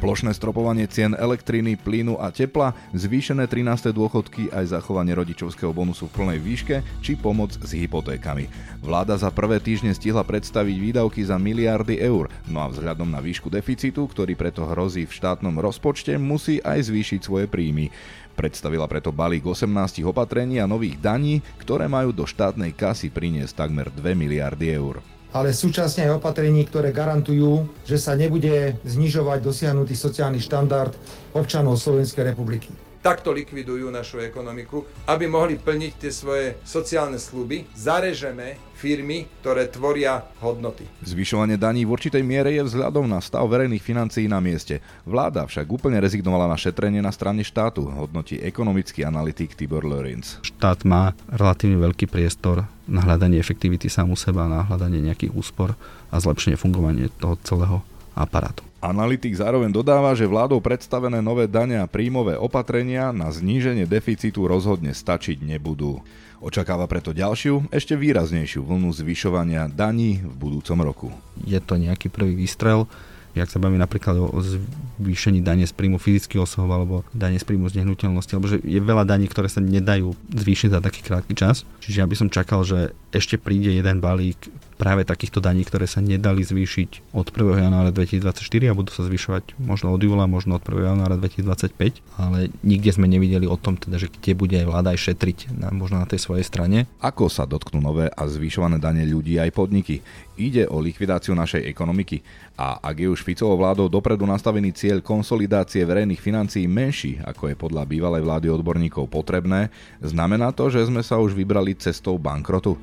Plošné stropovanie cien elektriny, plynu a tepla, zvýšené 13. dôchodky aj zachovanie rodičovského bonusu v plnej výške či pomoc s hypotékami. Vláda za prvé týždne stihla predstaviť výdavky za miliardy eur, no a vzhľadom na výšku deficitu, ktorý preto hrozí v štátnom rozpočte, musí aj zvýšiť svoje príjmy. Predstavila preto balík 18 opatrení a nových daní, ktoré majú do štátnej kasy priniesť takmer 2 miliardy eur ale súčasne aj opatrení, ktoré garantujú, že sa nebude znižovať dosiahnutý sociálny štandard občanov Slovenskej republiky takto likvidujú našu ekonomiku, aby mohli plniť tie svoje sociálne sluby. Zarežeme firmy, ktoré tvoria hodnoty. Zvyšovanie daní v určitej miere je vzhľadom na stav verejných financií na mieste. Vláda však úplne rezignovala na šetrenie na strane štátu, hodnotí ekonomický analytik Tibor Lorenz. Štát má relatívne veľký priestor na hľadanie efektivity sám u seba, na hľadanie nejakých úspor a zlepšenie fungovania toho celého aparátu. Analytik zároveň dodáva, že vládou predstavené nové dane a príjmové opatrenia na zníženie deficitu rozhodne stačiť nebudú. Očakáva preto ďalšiu, ešte výraznejšiu vlnu zvyšovania daní v budúcom roku. Je to nejaký prvý výstrel, jak sa bavíme napríklad o zvýšení dane z príjmu fyzických osob alebo dane z príjmu z nehnuteľnosti, alebo že je veľa daní, ktoré sa nedajú zvýšiť za taký krátky čas. Čiže ja by som čakal, že ešte príde jeden balík práve takýchto daní, ktoré sa nedali zvýšiť od 1. januára 2024 a budú sa zvyšovať možno od júla, možno od 1. januára 2025, ale nikde sme nevideli o tom, teda, že kde bude aj vláda aj šetriť, na, možno na tej svojej strane. Ako sa dotknú nové a zvyšované dane ľudí aj podniky? Ide o likvidáciu našej ekonomiky a ak je už Ficovou vládou dopredu nastavený cieľ konsolidácie verejných financií menší, ako je podľa bývalej vlády odborníkov potrebné, znamená to, že sme sa už vybrali cestou bankrotu.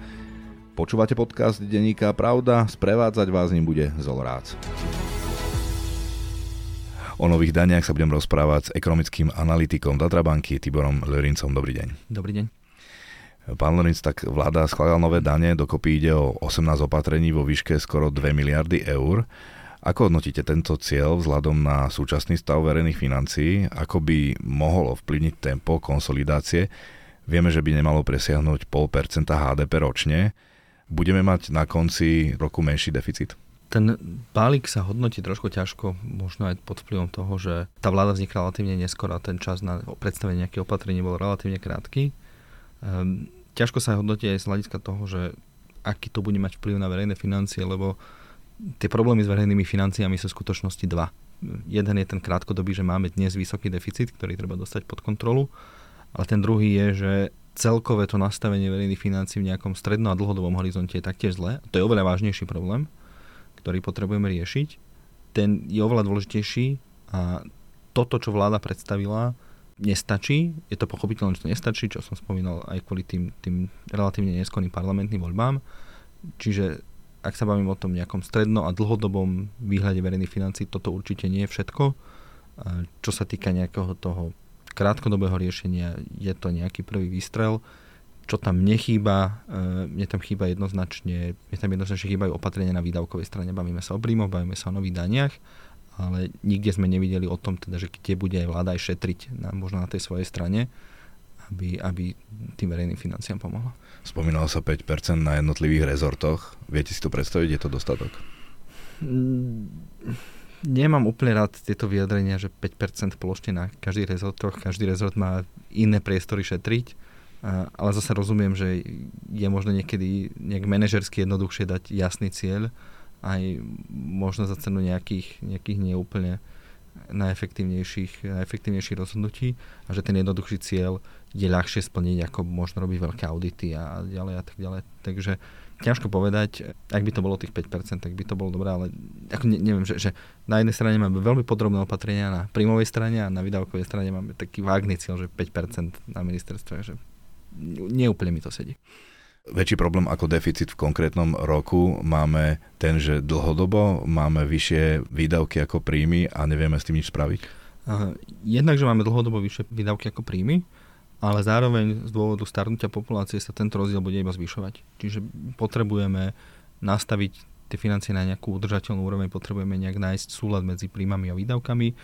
Počúvate podcast Deníka Pravda, sprevádzať vás ním bude Zolorác. O nových daniach sa budem rozprávať s ekonomickým analytikom Datrabanky Tiborom Lorincom. Dobrý deň. Dobrý deň. Pán Lorinc, tak vláda schválila nové dane, dokopy ide o 18 opatrení vo výške skoro 2 miliardy eur. Ako hodnotíte tento cieľ vzhľadom na súčasný stav verejných financií? Ako by mohol ovplyvniť tempo konsolidácie? Vieme, že by nemalo presiahnuť 0,5% HDP ročne budeme mať na konci roku menší deficit? Ten balík sa hodnotí trošku ťažko, možno aj pod vplyvom toho, že tá vláda vznikla relatívne neskoro a ten čas na predstavenie nejakých opatrení bol relatívne krátky. Um, ťažko sa hodnotí aj z hľadiska toho, že aký to bude mať vplyv na verejné financie, lebo tie problémy s verejnými financiami sú v skutočnosti dva. Jeden je ten krátkodobý, že máme dnes vysoký deficit, ktorý treba dostať pod kontrolu, ale ten druhý je, že celkové to nastavenie verejných financí v nejakom stredno- a dlhodobom horizonte je taktiež zlé. To je oveľa vážnejší problém, ktorý potrebujeme riešiť. Ten je oveľa dôležitejší a toto, čo vláda predstavila, nestačí. Je to pochopiteľné, že to nestačí, čo som spomínal aj kvôli tým, tým relatívne neskorým parlamentným voľbám. Čiže ak sa bavím o tom nejakom stredno- a dlhodobom výhľade verejných financí, toto určite nie je všetko. Čo sa týka nejakého toho krátkodobého riešenia je to nejaký prvý výstrel. Čo tam nechýba, e, mne tam chýba jednoznačne, mne tam jednoznačne chýbajú opatrenia na výdavkovej strane. Bavíme sa o príjmoch, bavíme sa o nových daniach, ale nikde sme nevideli o tom, teda, že kde bude aj vláda aj šetriť, na, možno na tej svojej strane, aby, aby tým verejným financiám pomohla. Spomínalo sa 5% na jednotlivých rezortoch. Viete si to predstaviť? Je to dostatok? Mm nemám úplne rád tieto vyjadrenia, že 5% plošne na každý rezortoch, každý rezort má iné priestory šetriť, ale zase rozumiem, že je možno niekedy nejak manažersky jednoduchšie dať jasný cieľ, aj možno za cenu nejakých, nejakých neúplne najefektívnejších, najefektívnejších rozhodnutí a že ten jednoduchší cieľ je ľahšie splniť, ako možno robiť veľké audity a ďalej a tak ďalej. Takže ťažko povedať, ak by to bolo tých 5%, tak by to bolo dobré, ale ako ne, neviem, že, že na jednej strane máme veľmi podrobné opatrenia na príjmovej strane a na výdavkovej strane máme taký vágný cieľ, že 5% na ministerstve, že neúplne mi to sedí. Väčší problém ako deficit v konkrétnom roku máme ten, že dlhodobo máme vyššie výdavky ako príjmy a nevieme s tým nič spraviť? Jednak, že máme dlhodobo vyššie výdavky ako príjmy, ale zároveň z dôvodu starnutia populácie sa tento rozdiel bude iba zvyšovať. Čiže potrebujeme nastaviť tie financie na nejakú udržateľnú úroveň, potrebujeme nejak nájsť súlad medzi príjmami a výdavkami.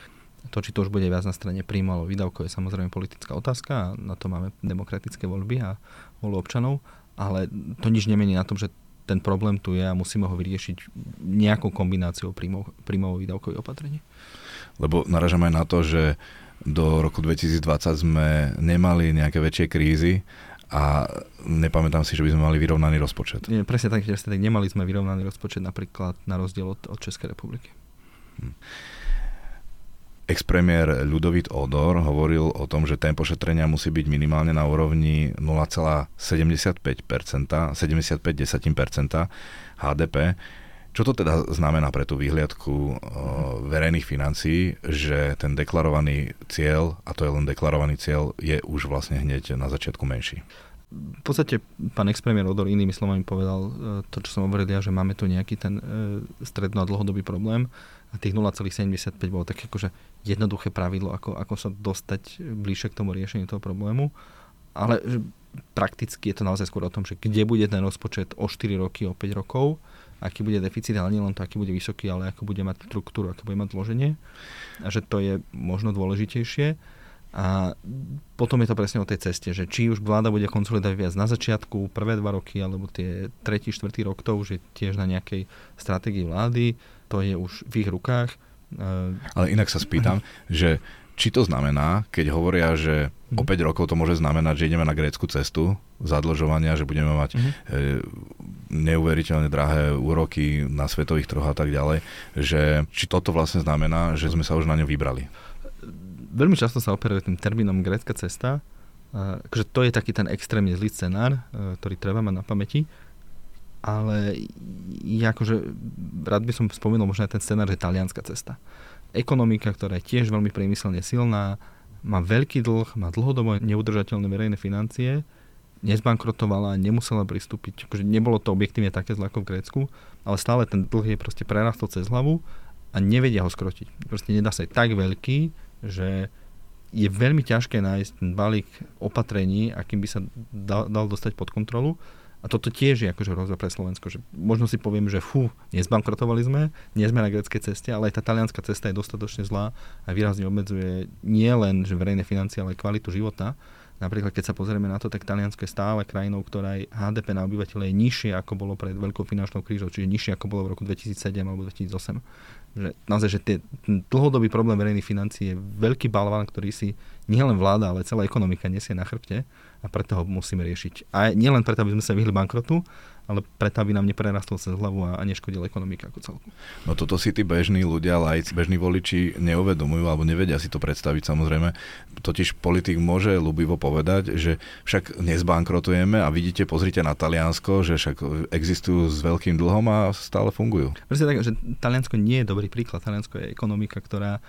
To, či to už bude viac na strane príjmu alebo výdavkov, je samozrejme politická otázka a na to máme demokratické voľby a voľby občanov, ale to nič nemení na tom, že ten problém tu je a musíme ho vyriešiť nejakou kombináciou príjmov, príjmov výdavkových opatrení. Lebo naražame aj na to, že do roku 2020 sme nemali nejaké väčšie krízy a nepamätám si, že by sme mali vyrovnaný rozpočet. Nie, presne tak, že tak nemali sme vyrovnaný rozpočet napríklad na rozdiel od, od Českej republiky. Hm. Ex-premiér Ľudovít Odor hovoril o tom, že tempo šetrenia musí byť minimálne na úrovni 0,75%, 75 HDP. Čo to teda znamená pre tú výhliadku verejných financií, že ten deklarovaný cieľ, a to je len deklarovaný cieľ, je už vlastne hneď na začiatku menší? v podstate pán ex-premiér Odor inými slovami povedal e, to, čo som hovoril ja, že máme tu nejaký ten e, stredno a dlhodobý problém a tých 0,75 bolo také akože jednoduché pravidlo, ako, ako sa dostať bližšie k tomu riešeniu toho problému. Ale prakticky je to naozaj skôr o tom, že kde bude ten rozpočet o 4 roky, o 5 rokov, aký bude deficit, ale nielen to, aký bude vysoký, ale ako bude mať struktúru, aké bude mať zloženie. A že to je možno dôležitejšie. A potom je to presne o tej ceste, že či už vláda bude konsolidovať viac na začiatku, prvé dva roky, alebo tie tretí, štvrtý rok, to už je tiež na nejakej stratégii vlády, to je už v ich rukách. Ale inak sa spýtam, že či to znamená, keď hovoria, že o 5 mhm. rokov to môže znamenať, že ideme na grécku cestu zadlžovania, že budeme mať mm-hmm. neuveriteľne drahé úroky na svetových trhoch a tak ďalej, že či toto vlastne znamená, že sme sa už na ňu vybrali veľmi často sa operuje tým termínom grécka cesta, akože to je taký ten extrémne zlý scenár, e, ktorý treba mať na pamäti, ale ja akože rád by som spomenul možno aj ten scenár, že talianská cesta. Ekonomika, ktorá je tiež veľmi priemyselne silná, má veľký dlh, má dlhodobo neudržateľné verejné financie, nezbankrotovala, nemusela pristúpiť, akože nebolo to objektívne také zle ako v Grécku, ale stále ten dlh je proste prerastol cez hlavu a nevedia ho skrotiť. Proste nedá sa tak veľký, že je veľmi ťažké nájsť ten balík opatrení, akým by sa dal, dal dostať pod kontrolu. A toto tiež je akože hrozba pre Slovensko, že možno si poviem, že fú, nezbankrotovali sme, nie sme na greckej ceste, ale aj tá talianská cesta je dostatočne zlá a výrazne obmedzuje nie len že verejné financie, ale aj kvalitu života. Napríklad, keď sa pozrieme na to, tak Taliansko je stále krajinou, ktorá aj HDP na obyvateľa je nižšie, ako bolo pred veľkou finančnou krízou, čiže nižšie, ako bolo v roku 2007 alebo 2008 že naozaj, že tie, ten dlhodobý problém verejných financií je veľký balván, ktorý si nielen vláda, ale celá ekonomika nesie na chrbte a preto ho musíme riešiť. A nielen preto, aby sme sa vyhli bankrotu, ale preto, aby nám neprerastol cez hlavu a, a neškodil ekonomika ako celku. No toto si tí bežní ľudia, lajci, bežní voliči neuvedomujú alebo nevedia si to predstaviť samozrejme. Totiž politik môže ľubivo povedať, že však nezbankrotujeme a vidíte, pozrite na Taliansko, že však existujú s veľkým dlhom a stále fungujú. Presne tak, že Taliansko nie je dobrý príklad. Taliansko je ekonomika, ktorá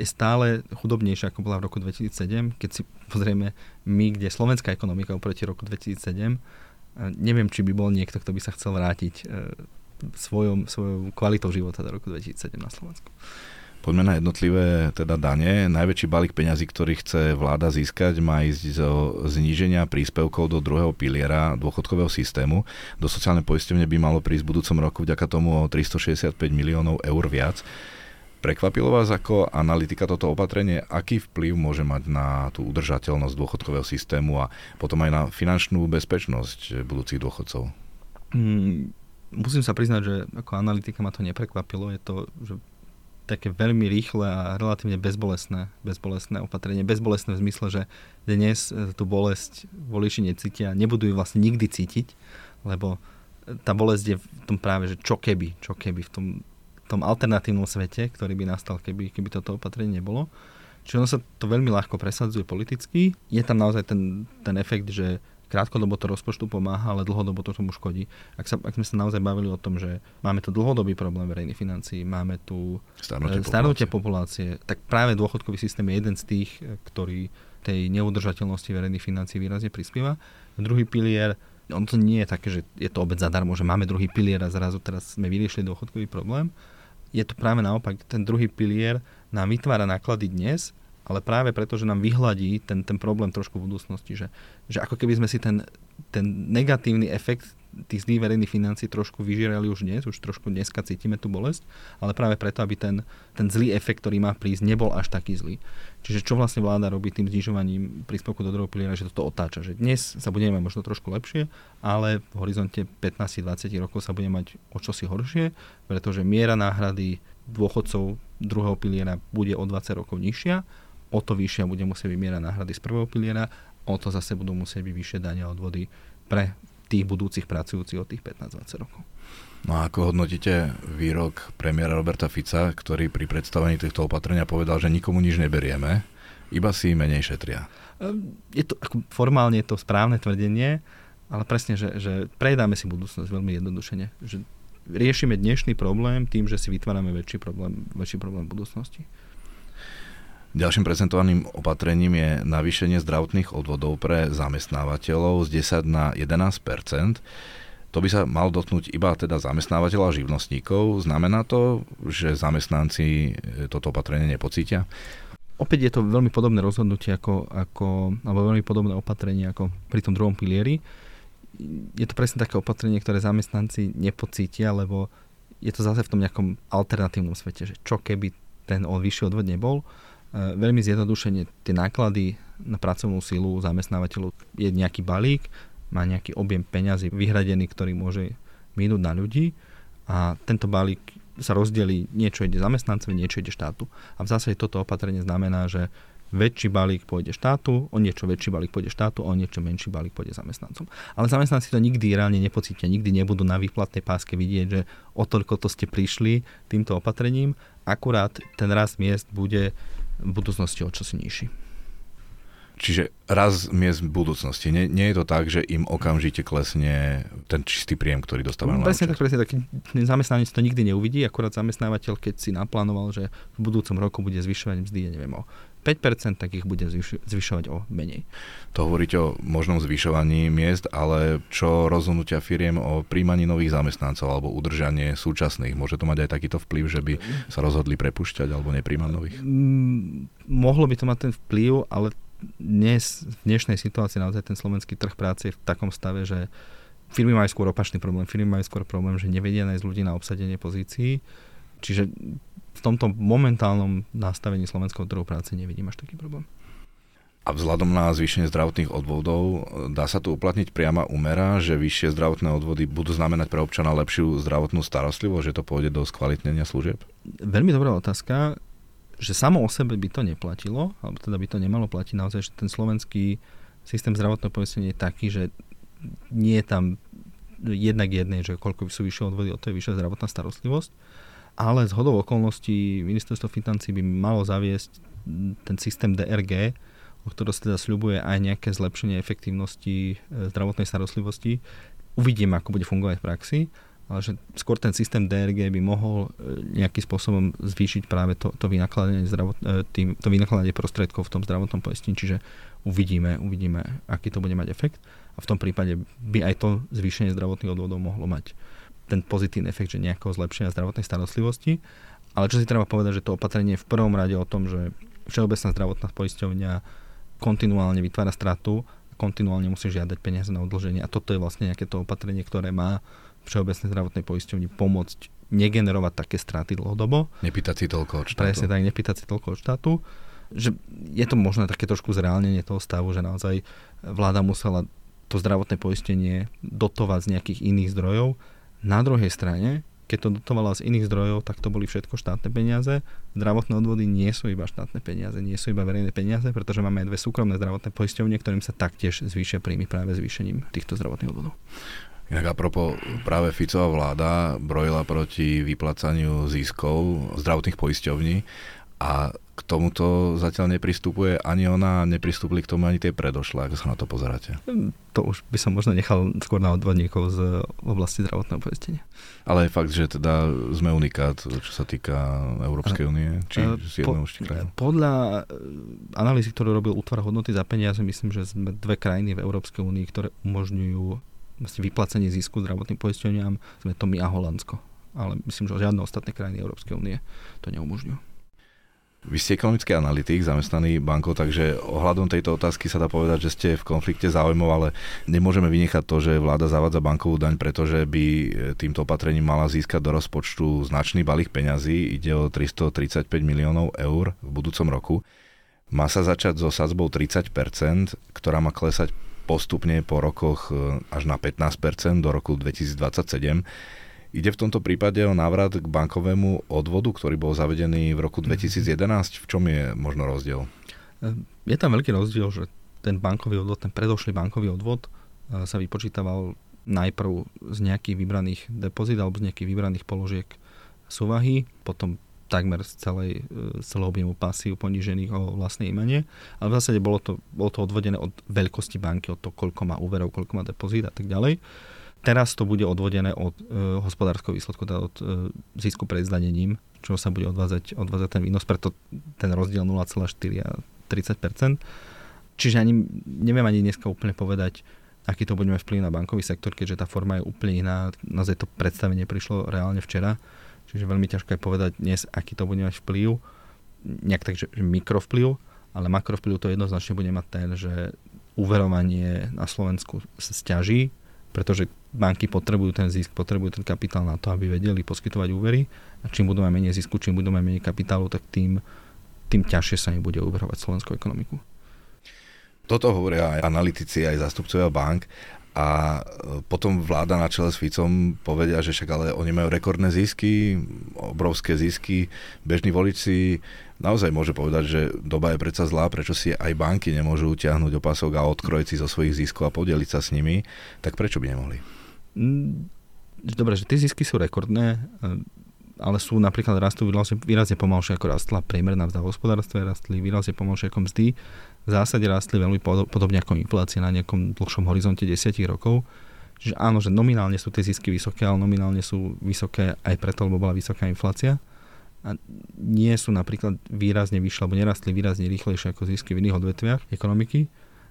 je stále chudobnejšia, ako bola v roku 2007. Keď si pozrieme my, kde je slovenská ekonomika oproti roku 2007, neviem, či by bol niekto, kto by sa chcel vrátiť e, svojom, svojou kvalitou života do roku 2007 na Slovensku. Poďme na jednotlivé teda dane. Najväčší balík peňazí, ktorý chce vláda získať, má ísť zo zníženia príspevkov do druhého piliera dôchodkového systému. Do sociálnej poistenie by malo prísť v budúcom roku vďaka tomu o 365 miliónov eur viac. Prekvapilo vás ako analytika toto opatrenie? Aký vplyv môže mať na tú udržateľnosť dôchodkového systému a potom aj na finančnú bezpečnosť budúcich dôchodcov? Mm, musím sa priznať, že ako analytika ma to neprekvapilo. Je to že také veľmi rýchle a relatívne bezbolestné, bezbolestné opatrenie. Bezbolestné v zmysle, že dnes e, tú bolesť voliči necítia, nebudú ju vlastne nikdy cítiť, lebo tá bolesť je v tom práve, že čo keby, čo keby v tom tom alternatívnom svete, ktorý by nastal, keby, keby toto opatrenie nebolo. Čiže ono sa to veľmi ľahko presadzuje politicky. Je tam naozaj ten, ten efekt, že krátkodobo to rozpočtu pomáha, ale dlhodobo to tomu škodí. Ak, sa, ak sme sa naozaj bavili o tom, že máme tu dlhodobý problém verejných financií, máme tu starnutie, starnutie populácie. populácie, tak práve dôchodkový systém je jeden z tých, ktorý tej neudržateľnosti verejných financií výrazne prispieva. Druhý pilier, on to nie je také, že je to obec zadarmo, že máme druhý pilier a zrazu teraz sme vyriešili dôchodkový problém, je to práve naopak, ten druhý pilier nám vytvára náklady dnes, ale práve preto, že nám vyhladí ten, ten problém trošku v budúcnosti, že, že ako keby sme si ten, ten negatívny efekt tých zlých verejných financí trošku vyžierali už dnes, už trošku dneska cítime tú bolesť, ale práve preto, aby ten, ten zlý efekt, ktorý má prísť, nebol až taký zlý. Čiže čo vlastne vláda robí tým znižovaním príspevku do druhého piliera, že toto otáča, že dnes sa budeme mať možno trošku lepšie, ale v horizonte 15-20 rokov sa bude mať o čosi horšie, pretože miera náhrady dôchodcov druhého piliera bude o 20 rokov nižšia, o to vyššia bude musieť byť miera náhrady z prvého piliera, o to zase budú musieť byť vyššie dania odvody pre tých budúcich pracujúcich od tých 15-20 rokov. No a ako hodnotíte výrok premiéra Roberta Fica, ktorý pri predstavení týchto opatrenia povedal, že nikomu nič neberieme, iba si menej šetria? Ehm, je to, ako formálne je to správne tvrdenie, ale presne, že, že prejedáme si budúcnosť veľmi jednodušene. Že riešime dnešný problém tým, že si vytvárame väčší problém, väčší problém v budúcnosti. Ďalším prezentovaným opatrením je navýšenie zdravotných odvodov pre zamestnávateľov z 10 na 11% to by sa mal dotknúť iba teda zamestnávateľa a živnostníkov. Znamená to, že zamestnanci toto opatrenie nepocítia? Opäť je to veľmi podobné rozhodnutie ako, ako, alebo veľmi podobné opatrenie ako pri tom druhom pilieri. Je to presne také opatrenie, ktoré zamestnanci nepocítia, lebo je to zase v tom nejakom alternatívnom svete, že čo keby ten vyšší odvod nebol, E, veľmi zjednodušene tie náklady na pracovnú silu zamestnávateľov je nejaký balík, má nejaký objem peňazí vyhradený, ktorý môže minúť na ľudí a tento balík sa rozdelí, niečo ide zamestnancovi, niečo ide štátu. A v zásade toto opatrenie znamená, že väčší balík pôjde štátu, o niečo väčší balík pôjde štátu, o niečo menší balík pôjde zamestnancom. Ale zamestnanci to nikdy reálne nepocítia, nikdy nebudú na výplatnej páske vidieť, že o toľko to ste prišli týmto opatrením, akurát ten rast miest bude v budúcnosti o čosi nižší. Čiže raz miest v budúcnosti. Nie, nie je to tak, že im okamžite klesne ten čistý príjem, ktorý dostávajú no, Presne tak, presne tak. Zamestnanec to nikdy neuvidí, akorát zamestnávateľ, keď si naplánoval, že v budúcom roku bude zvyšovať mzdy, ja neviem, o 5%, tak ich bude zvyšovať o menej. To hovoríte o možnom zvyšovaní miest, ale čo rozhodnutia firiem o príjmaní nových zamestnancov alebo udržanie súčasných? Môže to mať aj takýto vplyv, že by sa rozhodli prepušťať alebo nepríjmať nových? Mm, mohlo by to mať ten vplyv, ale dnes, v dnešnej situácii naozaj ten slovenský trh práce je v takom stave, že firmy majú skôr opačný problém. Firmy majú skôr problém, že nevedia nájsť ľudí na obsadenie pozícií. Čiže v tomto momentálnom nastavení slovenského trhu práce nevidím až taký problém. A vzhľadom na zvýšenie zdravotných odvodov, dá sa tu uplatniť priama umera, že vyššie zdravotné odvody budú znamenať pre občana lepšiu zdravotnú starostlivosť, že to pôjde do skvalitnenia služieb? Veľmi dobrá otázka, že samo o sebe by to neplatilo, alebo teda by to nemalo platiť naozaj, že ten slovenský systém zdravotného poistenia je taký, že nie je tam jednak jednej, že koľko sú vyššie odvody, o to je vyššia zdravotná starostlivosť ale z hodou okolností ministerstvo financí by malo zaviesť ten systém DRG, o ktorom sa teda sľubuje aj nejaké zlepšenie efektívnosti e, zdravotnej starostlivosti. Uvidíme, ako bude fungovať v praxi, ale že skôr ten systém DRG by mohol e, nejakým spôsobom zvýšiť práve to, to, vynakladanie, zdravot, e, tým, to vynakladanie prostriedkov v tom zdravotnom poistení, čiže uvidíme, uvidíme, aký to bude mať efekt a v tom prípade by aj to zvýšenie zdravotných odvodov mohlo mať ten pozitívny efekt, že nejakého zlepšenia zdravotnej starostlivosti. Ale čo si treba povedať, že to opatrenie je v prvom rade o tom, že Všeobecná zdravotná poisťovňa kontinuálne vytvára stratu a kontinuálne musí žiadať peniaze na odloženie. A toto je vlastne nejaké to opatrenie, ktoré má Všeobecnej zdravotnej poisťovni pomôcť negenerovať také straty dlhodobo. Nepýtať si toľko od štátu. Presne tak, nepýtať si toľko od štátu. Že je to možno také trošku zreálnenie toho stavu, že naozaj vláda musela to zdravotné poistenie dotovať z nejakých iných zdrojov na druhej strane, keď to dotovala z iných zdrojov, tak to boli všetko štátne peniaze. Zdravotné odvody nie sú iba štátne peniaze, nie sú iba verejné peniaze, pretože máme aj dve súkromné zdravotné poisťovne, ktorým sa taktiež zvýšia príjmy práve zvýšením týchto zdravotných odvodov. Inak apropo, práve Ficová vláda brojila proti vyplácaniu ziskov zdravotných poisťovní a k tomuto zatiaľ nepristupuje ani ona, nepristúpili k tomu ani tie predošlé, ako sa na to pozeráte. To už by som možno nechal skôr na odvodníkov z oblasti zdravotného poistenia. Ale je fakt, že teda sme unikát, čo sa týka Európskej únie, či z jedného po, Podľa e, analýzy, ktorú robil útvar hodnoty za peniaze, myslím, že sme dve krajiny v Európskej únii, ktoré umožňujú vlastne vyplacenie zisku zdravotným poisťovňam, sme to my a Holandsko. Ale myslím, že žiadne ostatné krajiny Európskej únie to neumožňujú. Vy ste ekonomický analytik, zamestnaný bankou, takže ohľadom tejto otázky sa dá povedať, že ste v konflikte záujmov, ale nemôžeme vynechať to, že vláda zavádza bankovú daň, pretože by týmto opatrením mala získať do rozpočtu značný balík peňazí. Ide o 335 miliónov eur v budúcom roku. Má sa začať so sadzbou 30%, ktorá má klesať postupne po rokoch e, až na 15% do roku 2027. Ide v tomto prípade o návrat k bankovému odvodu, ktorý bol zavedený v roku 2011. V čom je možno rozdiel? Je tam veľký rozdiel, že ten bankový odvod, ten predošlý bankový odvod e, sa vypočítaval najprv z nejakých vybraných depozit alebo z nejakých vybraných položiek súvahy, potom takmer z celej, z celého objemu pasív ponížených o vlastné imanie, ale v zásade bolo to, bolo to odvodené od veľkosti banky, od toho, koľko má úverov, koľko má depozít a tak ďalej. Teraz to bude odvodené od e, hospodárskeho výsledku, teda od e, zisku pred zdanením, čo sa bude odvázať, odvázať ten výnos, preto ten rozdiel 0,4 a 30 Čiže ani neviem ani dneska úplne povedať, aký to budeme vplyv na bankový sektor, keďže tá forma je úplne iná. Naozaj to predstavenie prišlo reálne včera, čiže veľmi ťažko je povedať dnes, aký to bude mať vplyv. Nejak tak, že mikrovplyv, ale makrovplyv to jednoznačne bude mať ten, že uverovanie na Slovensku sa stiaží, pretože banky potrebujú ten zisk, potrebujú ten kapitál na to, aby vedeli poskytovať úvery a čím budú mať menej zisku, čím budú mať menej kapitálu, tak tým, tým ťažšie sa im bude uverovať slovenskú ekonomiku. Toto hovoria aj analytici, aj zastupcovia bank a e, potom vláda na čele s Ficom povedia, že však ale oni majú rekordné zisky, obrovské zisky, bežní voliči naozaj môže povedať, že doba je predsa zlá, prečo si aj banky nemôžu utiahnuť opasok a odkrojiť si zo svojich ziskov a podeliť sa s nimi, tak prečo by nemohli? Dobre, že tie zisky sú rekordné, e, ale sú napríklad rastú výrazne, výrazne pomalšie ako rastla priemerná mzda v hospodárstve, rastli výrazne pomalšie ako mzdy. V zásade rastli veľmi podobne ako inflácia na nejakom dlhšom horizonte 10 rokov. Čiže áno, že nominálne sú tie zisky vysoké, ale nominálne sú vysoké aj preto, lebo bola vysoká inflácia a nie sú napríklad výrazne vyššie, alebo nerastli výrazne rýchlejšie ako zisky v iných odvetviach ekonomiky,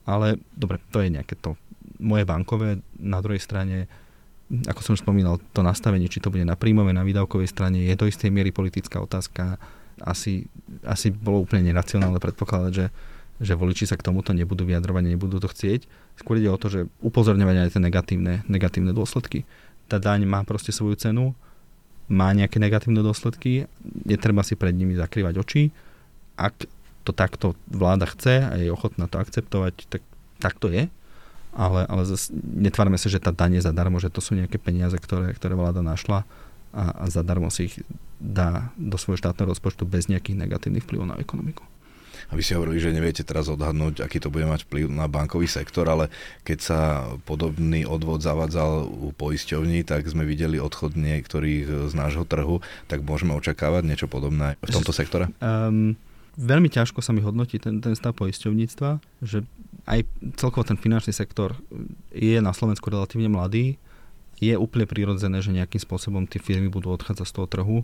ale dobre, to je nejaké to moje bankové, na druhej strane ako som už spomínal, to nastavenie, či to bude na príjmovej, na výdavkovej strane, je do istej miery politická otázka. Asi, asi bolo úplne neracionálne predpokladať, že, že voliči sa k tomuto nebudú vyjadrovať, nebudú to chcieť. Skôr ide o to, že upozorňovať aj tie negatívne, negatívne dôsledky. Tá daň má proste svoju cenu, má nejaké negatívne dôsledky, netreba si pred nimi zakrývať oči. Ak to takto vláda chce a je ochotná to akceptovať, tak, tak to je. Ale, ale zase netvárme sa, že tá daň je zadarmo, že to sú nejaké peniaze, ktoré, ktoré vláda našla a, a zadarmo si ich dá do svojho štátneho rozpočtu bez nejakých negatívnych vplyvov na ekonomiku. A vy si hovorili, že neviete teraz odhadnúť, aký to bude mať vplyv na bankový sektor, ale keď sa podobný odvod zavadzal u poisťovní, tak sme videli odchod niektorých z nášho trhu, tak môžeme očakávať niečo podobné v tomto sektore? Um, veľmi ťažko sa mi hodnotí ten, ten stav poisťovníctva, že aj celkovo ten finančný sektor je na Slovensku relatívne mladý. Je úplne prirodzené, že nejakým spôsobom tie firmy budú odchádzať z toho trhu,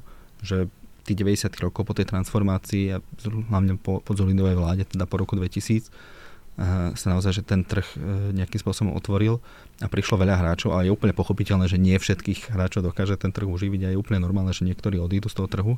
že tých 90 rokov po tej transformácii a hlavne po, po Zolindovej vláde, teda po roku 2000, sa naozaj, že ten trh e, nejakým spôsobom otvoril a prišlo veľa hráčov a je úplne pochopiteľné, že nie všetkých hráčov dokáže ten trh uživiť a je úplne normálne, že niektorí odídu z toho trhu.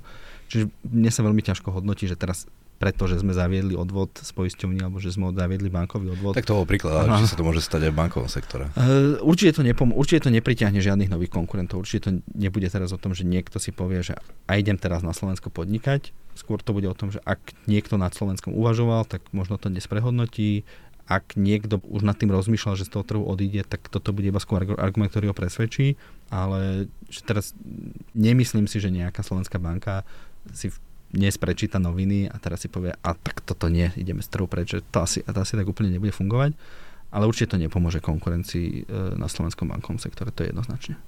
Čiže mne sa veľmi ťažko hodnotí, že teraz preto, že sme zaviedli odvod z poisťovní alebo že sme zaviedli bankový odvod. Tak toho príklad, že sa to môže stať aj v bankovom sektore. Uh, určite, to nepom- určite to nepriťahne žiadnych nových konkurentov. Určite to nebude teraz o tom, že niekto si povie, že a idem teraz na Slovensko podnikať. Skôr to bude o tom, že ak niekto nad Slovenskom uvažoval, tak možno to dnes prehodnotí. Ak niekto už nad tým rozmýšľal, že z toho trhu odíde, tak toto bude iba skôr argument, ktorý ho presvedčí. Ale že teraz nemyslím si, že nejaká slovenská banka si v dnes prečíta noviny a teraz si povie, a tak toto nie, ideme z trhu preč, to asi, to asi tak úplne nebude fungovať, ale určite to nepomôže konkurencii e, na slovenskom bankovom sektore, to je jednoznačne.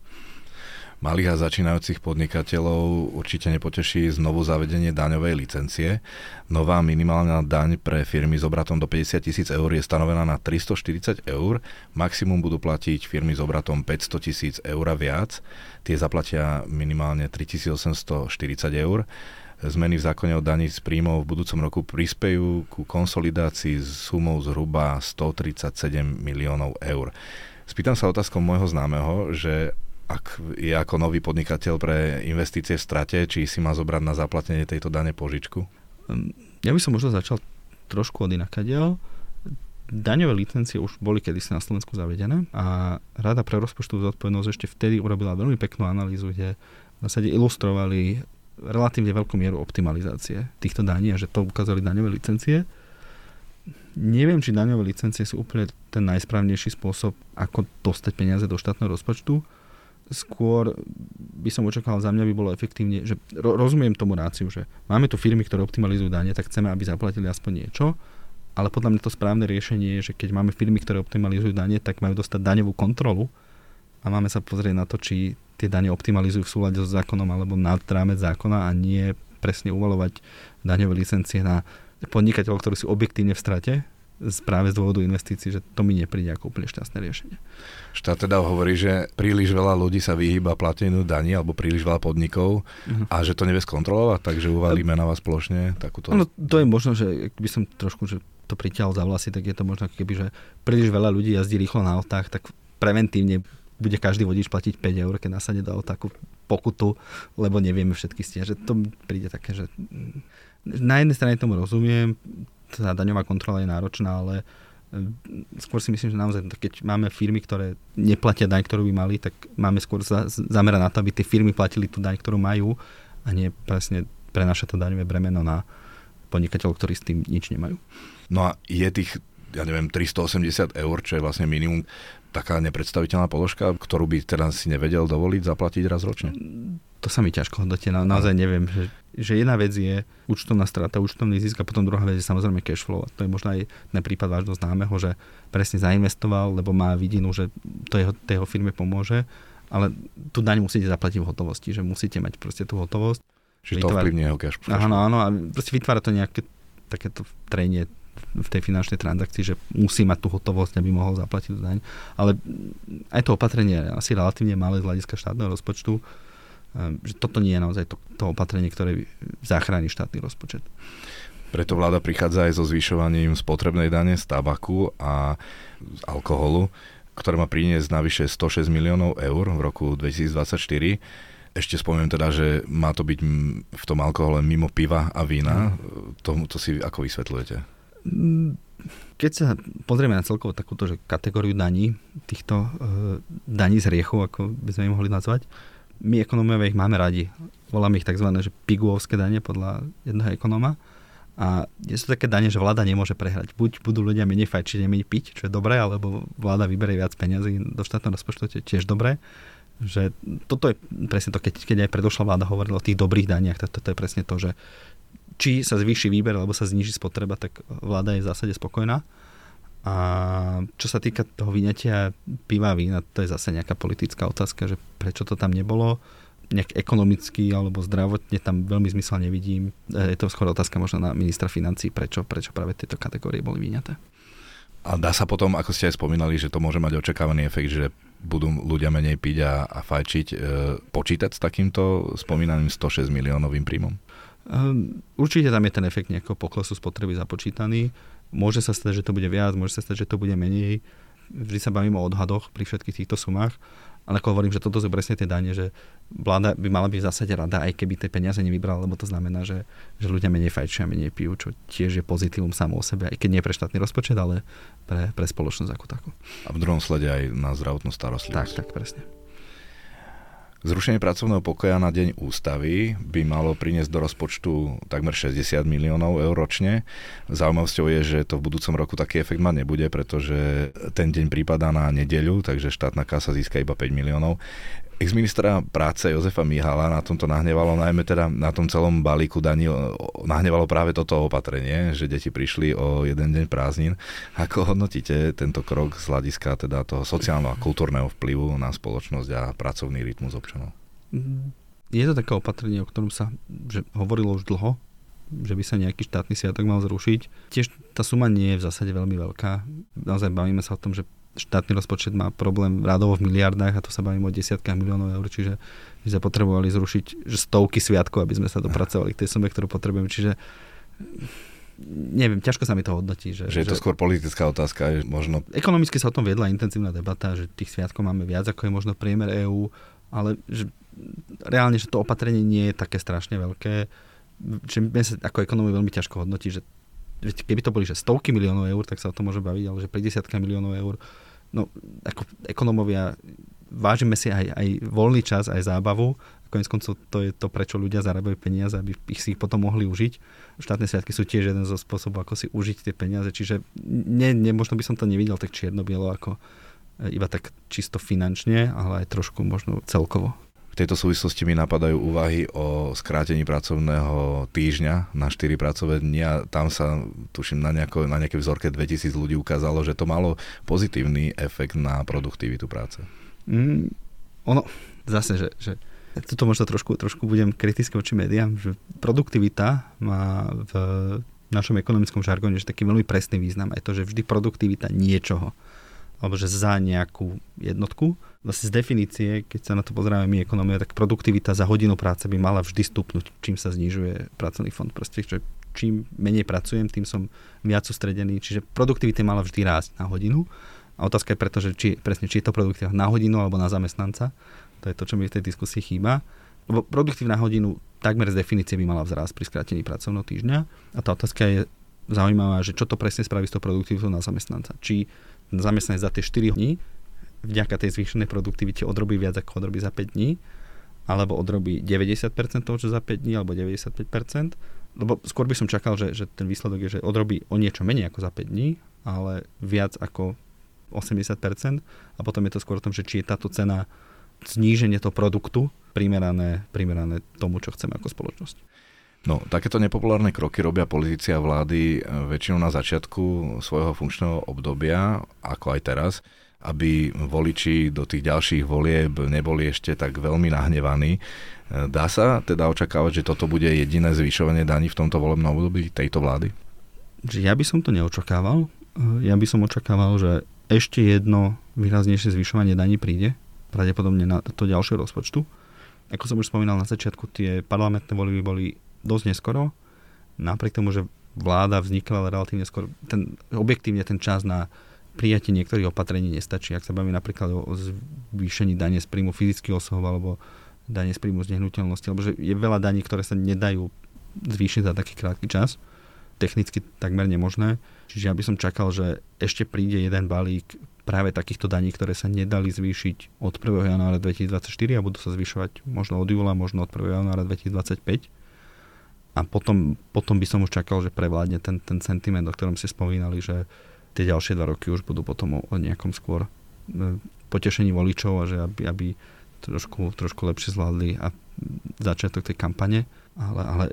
Malých a začínajúcich podnikateľov určite nepoteší znovu zavedenie daňovej licencie. Nová minimálna daň pre firmy s obratom do 50 tisíc eur je stanovená na 340 eur. Maximum budú platiť firmy s obratom 500 tisíc eur a viac. Tie zaplatia minimálne 3840 eur zmeny v zákone o daní z príjmov v budúcom roku prispejú ku konsolidácii s sumou zhruba 137 miliónov eur. Spýtam sa otázkou môjho známeho, že ak je ako nový podnikateľ pre investície v strate, či si má zobrať na zaplatenie tejto dane požičku? Ehm, ja by som možno začal trošku od inakadiaľ. Daňové licencie už boli kedysi na Slovensku zavedené a Rada pre rozpočtovú zodpovednosť ešte vtedy urobila veľmi peknú analýzu, kde v zásade ilustrovali relatívne veľkú mieru optimalizácie týchto daní a že to ukázali daňové licencie. Neviem, či daňové licencie sú úplne ten najsprávnejší spôsob, ako dostať peniaze do štátneho rozpočtu. Skôr by som očakával, za mňa by bolo efektívne, že rozumiem tomu ráciu, že máme tu firmy, ktoré optimalizujú dane, tak chceme, aby zaplatili aspoň niečo, ale podľa mňa to správne riešenie je, že keď máme firmy, ktoré optimalizujú dane, tak majú dostať daňovú kontrolu a máme sa pozrieť na to, či tie dane optimalizujú v súlade so zákonom alebo nad rámec zákona a nie presne uvalovať daňové licencie na podnikateľov, ktorí sú objektívne v strate, práve z dôvodu investícií, že to mi nepríde ako úplne šťastné riešenie. Štát teda hovorí, že príliš veľa ľudí sa vyhýba plateniu daní alebo príliš veľa podnikov uh-huh. a že to nevie skontrolovať, takže uvalíme na vás plošne takúto... No, to je možno, že by som trošku že to priťahol za vlasy, tak je to možno keby, že príliš veľa ľudí jazdí rýchlo na autách, tak preventívne bude každý vodič platiť 5 eur, keď nasadne do takú pokutu, lebo nevieme všetky stiaže. To príde také, že na jednej strane tomu rozumiem, tá daňová kontrola je náročná, ale e, skôr si myslím, že naozaj, keď máme firmy, ktoré neplatia daň, ktorú by mali, tak máme skôr za, zamerať na to, aby tie firmy platili tú daň, ktorú majú a nie presne prenašať to daňové bremeno na podnikateľov, ktorí s tým nič nemajú. No a je tých, ja neviem, 380 eur, čo je vlastne minimum, taká nepredstaviteľná položka, ktorú by teda si nevedel dovoliť zaplatiť raz ročne? to sa mi ťažko hodnotí, na, naozaj neviem, že, že jedna vec je účtovná strata, účtovný zisk a potom druhá vec je samozrejme cash flow. A to je možno aj ten prípad vášho známeho, že presne zainvestoval, lebo má vidinu, že to jeho, jeho firme pomôže, ale tú daň musíte zaplatiť v hotovosti, že musíte mať proste tú hotovosť. Čiže to ovplyvní jeho cash flow. Áno, áno, a proste vytvára to nejaké takéto trenie v tej finančnej transakcii, že musí mať tú hotovosť, aby mohol zaplatiť tú daň. Ale aj to opatrenie je asi relatívne malé z hľadiska štátneho rozpočtu Ehm, že toto nie je naozaj to, to opatrenie, ktoré zachráni štátny rozpočet. Preto vláda prichádza aj so zvyšovaním spotrebnej dane z tabaku a z alkoholu, ktoré má priniesť navyše 106 miliónov eur v roku 2024. Ešte spomeniem teda, že má to byť v tom alkohole mimo piva a vína. Mm. To, to si ako vysvetľujete? Keď sa pozrieme na celkovo takúto že kategóriu daní, týchto e, daní z riechov, ako by sme ich mohli nazvať, my ekonómovia ich máme radi. Voláme ich tzv. Že piguovské dane podľa jedného ekonóma. A sú také dane, že vláda nemôže prehrať. Buď budú ľudia menej fajčiť, menej piť, čo je dobré, alebo vláda vyberie viac peniazy do štátneho rozpočtu, je tiež dobré. Že toto je presne to, keď, keď aj predošla vláda hovorila o tých dobrých daniach, tak toto je presne to, že či sa zvýši výber, alebo sa zniží spotreba, tak vláda je v zásade spokojná. A čo sa týka toho vyňatia piva vína, to je zase nejaká politická otázka, že prečo to tam nebolo nejak ekonomicky alebo zdravotne tam veľmi zmysel nevidím. Je to skôr otázka možno na ministra financí, prečo, prečo práve tieto kategórie boli vyňaté. A dá sa potom, ako ste aj spomínali, že to môže mať očakávaný efekt, že budú ľudia menej piť a, a fajčiť, e, počítať s takýmto spomínaným 106 miliónovým príjmom? Um, určite tam je ten efekt nejakého poklesu spotreby započítaný. Môže sa stať, že to bude viac, môže sa stať, že to bude menej. Vždy sa bavím o odhadoch pri všetkých týchto sumách, ale ako hovorím, že toto sú presne tie dane, že vláda by mala byť v zásade rada, aj keby tie peniaze nevybrala, lebo to znamená, že, že ľudia menej fajčia, menej pijú, čo tiež je pozitívum samo o sebe, aj keď nie pre štátny rozpočet, ale pre, pre spoločnosť ako takú. A v druhom slede aj na zdravotnú starostlivosť. Tak, tak, presne. Zrušenie pracovného pokoja na deň ústavy by malo priniesť do rozpočtu takmer 60 miliónov eur ročne. Zaujímavosťou je, že to v budúcom roku taký efekt mať nebude, pretože ten deň prípada na nedeľu, takže štátna kasa získa iba 5 miliónov. Ex-ministra práce Jozefa Mihala na tomto nahnevalo, najmä teda na tom celom balíku daní, nahnevalo práve toto opatrenie, že deti prišli o jeden deň prázdnin. Ako hodnotíte tento krok z hľadiska teda toho sociálneho a kultúrneho vplyvu na spoločnosť a pracovný rytmus občanov? Je to také opatrenie, o ktorom sa že hovorilo už dlho, že by sa nejaký štátny sviatok mal zrušiť. Tiež tá suma nie je v zásade veľmi veľká. Naozaj bavíme sa o tom, že štátny rozpočet má problém rádovo v miliardách a to sa bavíme o desiatkách miliónov eur, čiže by sme potrebovali zrušiť že stovky sviatkov, aby sme sa dopracovali k tej sume, ktorú potrebujeme. Čiže neviem, ťažko sa mi to hodnotí. Že, že je to že, skôr politická otázka, možno... Ekonomicky sa o tom viedla intenzívna debata, že tých sviatkov máme viac, ako je možno priemer EÚ, ale že reálne, že to opatrenie nie je také strašne veľké že mne sa ako ekonomii veľmi ťažko hodnotí, že keby to boli že stovky miliónov eur, tak sa o tom môže baviť, ale že pri desiatka miliónov eur, no ako ekonomovia vážime si aj, aj voľný čas, aj zábavu. Konec koncov to je to, prečo ľudia zarábajú peniaze, aby ich si ich potom mohli užiť. Štátne sviatky sú tiež jeden zo spôsobov, ako si užiť tie peniaze. Čiže ne, ne, možno by som to nevidel tak čierno-bielo, ako e, iba tak čisto finančne, ale aj trošku možno celkovo tejto súvislosti mi napadajú úvahy o skrátení pracovného týždňa na 4 pracovné dni a tam sa, tuším, na, nejako, na nejakej vzorke 2000 ľudí ukázalo, že to malo pozitívny efekt na produktivitu práce. Mm, ono, zase, že, že toto možno trošku, trošku budem kritický voči médiám, že produktivita má v našom ekonomickom žargone že taký veľmi presný význam. Je to, že vždy produktivita niečoho alebo že za nejakú jednotku. Vlastne z definície, keď sa na to pozrieme my ekonomia, tak produktivita za hodinu práce by mala vždy stupnúť, čím sa znižuje pracovný fond. Proste, že čím menej pracujem, tým som viac sústredený. Čiže produktivita mala vždy rásť na hodinu. A otázka je preto, že či, presne, či je to produktivita na hodinu alebo na zamestnanca. To je to, čo mi v tej diskusii chýba. Lebo produktívna hodinu takmer z definície by mala vzrásť pri skrátení pracovného týždňa. A tá otázka je zaujímavá, že čo to presne spraví s tou produktivitou na zamestnanca. Či zamestnanec za tie 4 dní vďaka tej zvýšenej produktivite odrobí viac ako odrobí za 5 dní, alebo odrobí 90% toho, čo za 5 dní, alebo 95%, lebo skôr by som čakal, že, že ten výsledok je, že odrobí o niečo menej ako za 5 dní, ale viac ako 80% a potom je to skôr o tom, že či je táto cena zníženie toho produktu primerané, primerané tomu, čo chceme ako spoločnosť. No, takéto nepopulárne kroky robia politici a vlády eh, väčšinou na začiatku svojho funkčného obdobia, ako aj teraz, aby voliči do tých ďalších volieb neboli ešte tak veľmi nahnevaní. Eh, dá sa teda očakávať, že toto bude jediné zvyšovanie daní v tomto volebnom období tejto vlády? Ja by som to neočakával. Eh, ja by som očakával, že ešte jedno výraznejšie zvyšovanie daní príde, pravdepodobne na to ďalšie rozpočtu. Ako som už spomínal na začiatku, tie parlamentné voľby boli dosť neskoro, napriek tomu, že vláda vznikla relatívne skoro, ten, objektívne ten čas na prijatie niektorých opatrení nestačí. Ak sa bavíme napríklad o zvýšení dane z príjmu fyzických osôb alebo dane z príjmu z nehnuteľnosti, alebo že je veľa daní, ktoré sa nedajú zvýšiť za taký krátky čas. Technicky takmer nemožné. Čiže ja by som čakal, že ešte príde jeden balík práve takýchto daní, ktoré sa nedali zvýšiť od 1. januára 2024 a budú sa zvyšovať možno od júla, možno od 1. januára 2025 a potom, potom by som už čakal, že prevládne ten, ten sentiment, o ktorom ste spomínali, že tie ďalšie dva roky už budú potom o, o nejakom skôr e, potešení voličov a že aby, aby trošku, trošku lepšie zvládli a začiatok tej kampane, ale, ale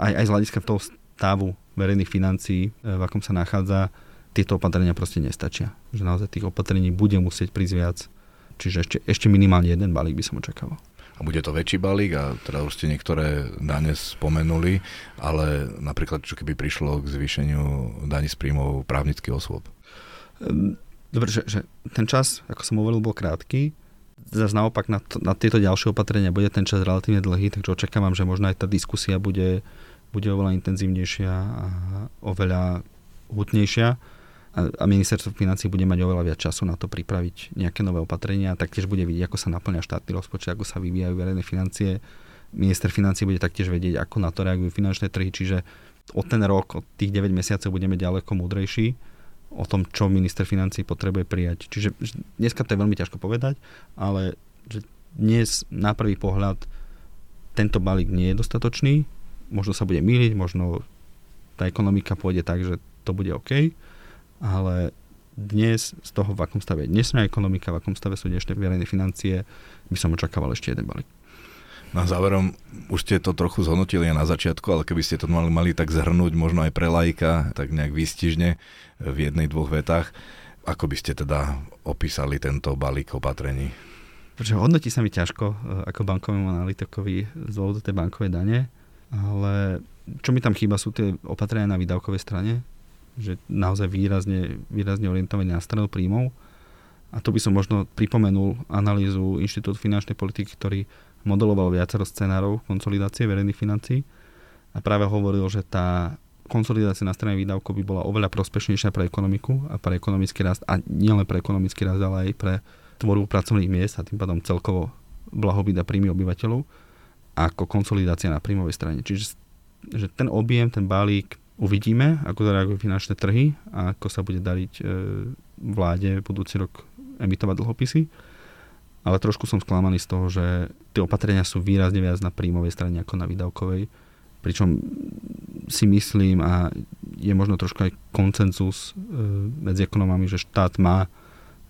aj, aj z hľadiska toho stavu verejných financií, e, v akom sa nachádza, tieto opatrenia proste nestačia. Že naozaj tých opatrení bude musieť prísť viac. Čiže ešte, ešte minimálne jeden balík by som očakával a bude to väčší balík a teda už ste niektoré dane spomenuli, ale napríklad čo keby prišlo k zvýšeniu daní z príjmov právnických osôb? Ehm, dobre, že, že ten čas, ako som hovoril, bol krátky. Zase naopak na, to, na tieto ďalšie opatrenia bude ten čas relatívne dlhý, takže očakávam, že možno aj tá diskusia bude, bude oveľa intenzívnejšia a oveľa hutnejšia a ministerstvo financí bude mať oveľa viac času na to pripraviť nejaké nové opatrenia a taktiež bude vidieť, ako sa naplňa štátny rozpočet, ako sa vyvíjajú verejné financie. Minister financí bude taktiež vedieť, ako na to reagujú finančné trhy, čiže o ten rok, od tých 9 mesiacov budeme ďaleko múdrejší o tom, čo minister financí potrebuje prijať. Čiže dneska to je veľmi ťažko povedať, ale že dnes na prvý pohľad tento balík nie je dostatočný, možno sa bude míliť, možno tá ekonomika pôjde tak, že to bude OK, ale dnes z toho, v akom stave je dnešná ekonomika, v akom stave sú dnešné verejné financie, by som očakával ešte jeden balík. Na záverom, už ste to trochu zhodnotili na začiatku, ale keby ste to mali, mali tak zhrnúť, možno aj pre lajka, tak nejak výstižne v jednej, dvoch vetách, ako by ste teda opísali tento balík opatrení? Pretože hodnotí sa mi ťažko e, ako bankovému analytikovi z dôvodu tej bankovej dane, ale čo mi tam chýba sú tie opatrenia na výdavkovej strane, že naozaj výrazne, výrazne orientovaný na stranu príjmov. A to by som možno pripomenul analýzu Inštitútu finančnej politiky, ktorý modeloval viacero scenárov konsolidácie verejných financií a práve hovoril, že tá konsolidácia na strane výdavkov by bola oveľa prospešnejšia pre ekonomiku a pre ekonomický rast a nielen pre ekonomický rast, ale aj pre tvorbu pracovných miest a tým pádom celkovo blahobyt a príjmy obyvateľov ako konsolidácia na príjmovej strane. Čiže že ten objem, ten balík uvidíme, ako zareagujú finančné trhy a ako sa bude dariť e, vláde budúci rok emitovať dlhopisy. Ale trošku som sklamaný z toho, že tie opatrenia sú výrazne viac na príjmovej strane ako na výdavkovej. Pričom si myslím a je možno trošku aj koncenzus e, medzi ekonomami, že štát má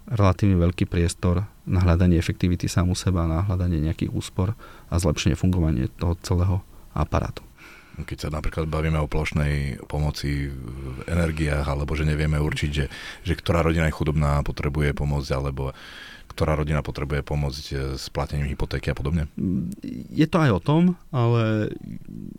relatívne veľký priestor na hľadanie efektivity sám u seba, na hľadanie nejakých úspor a zlepšenie fungovania toho celého aparátu. Keď sa napríklad bavíme o plošnej pomoci v energiách, alebo že nevieme určiť, že, že ktorá rodina je chudobná potrebuje pomôcť, alebo ktorá rodina potrebuje pomôcť e, s platením hypotéky a podobne? Je to aj o tom, ale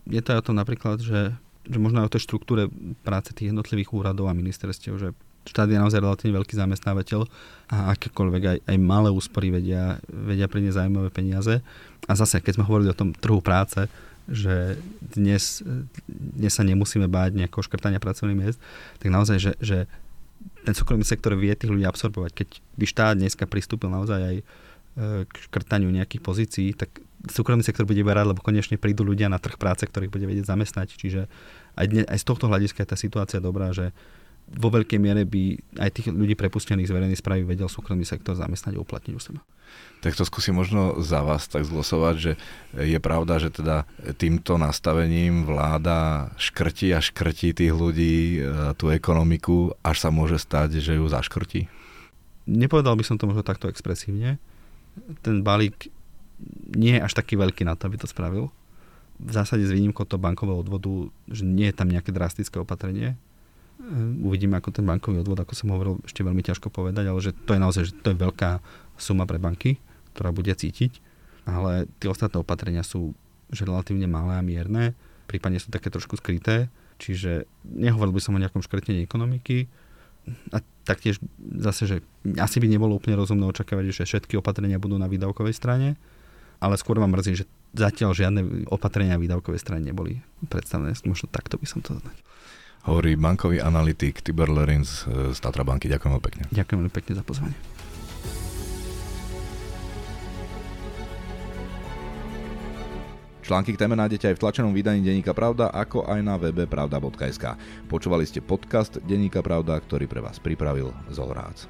je to aj o tom napríklad, že, že možno aj o tej štruktúre práce tých jednotlivých úradov a ministerstiev, že štát je naozaj relatívne veľký zamestnávateľ a akékoľvek aj, aj malé úspory vedia, vedia priniesť zaujímavé peniaze. A zase, keď sme hovorili o tom trhu práce, že dnes, dnes sa nemusíme báť nejakého škrtania pracovných miest, tak naozaj, že, že ten súkromný sektor vie tých ľudí absorbovať. Keď by štát dneska pristúpil naozaj aj e, k škrtaniu nejakých pozícií, tak súkromný sektor bude berať, lebo konečne prídu ľudia na trh práce, ktorých bude vedieť zamestnať. Čiže aj, dne, aj z tohto hľadiska je tá situácia dobrá, že vo veľkej miere by aj tých ľudí prepustených z verejnej správy vedel súkromný sektor zamestnať a uplatniť u seba. Tak to skúsim možno za vás tak zglosovať, že je pravda, že teda týmto nastavením vláda škrtí a škrtí tých ľudí, e, tú ekonomiku, až sa môže stať, že ju zaškrtí? Nepovedal by som to možno takto expresívne. Ten balík nie je až taký veľký na to, aby to spravil. V zásade s výnimkou toho bankového odvodu, že nie je tam nejaké drastické opatrenie, uvidíme, ako ten bankový odvod, ako som hovoril, ešte veľmi ťažko povedať, ale že to je naozaj že to je veľká suma pre banky, ktorá bude cítiť. Ale tie ostatné opatrenia sú že relatívne malé a mierne, prípadne sú také trošku skryté, čiže nehovoril by som o nejakom škrtení ekonomiky. A taktiež zase, že asi by nebolo úplne rozumné očakávať, že všetky opatrenia budú na výdavkovej strane, ale skôr ma mrzí, že zatiaľ žiadne opatrenia na výdavkovej strane neboli predstavené. Možno takto by som to znať hovorí bankový analytik Tibor Lerins z Tatra banky. Ďakujem veľmi pekne. Ďakujem veľmi pekne za pozvanie. Články k téme nájdete aj v tlačenom vydaní Denníka Pravda, ako aj na webe pravda.sk. Počúvali ste podcast Denníka Pravda, ktorý pre vás pripravil Zolrác.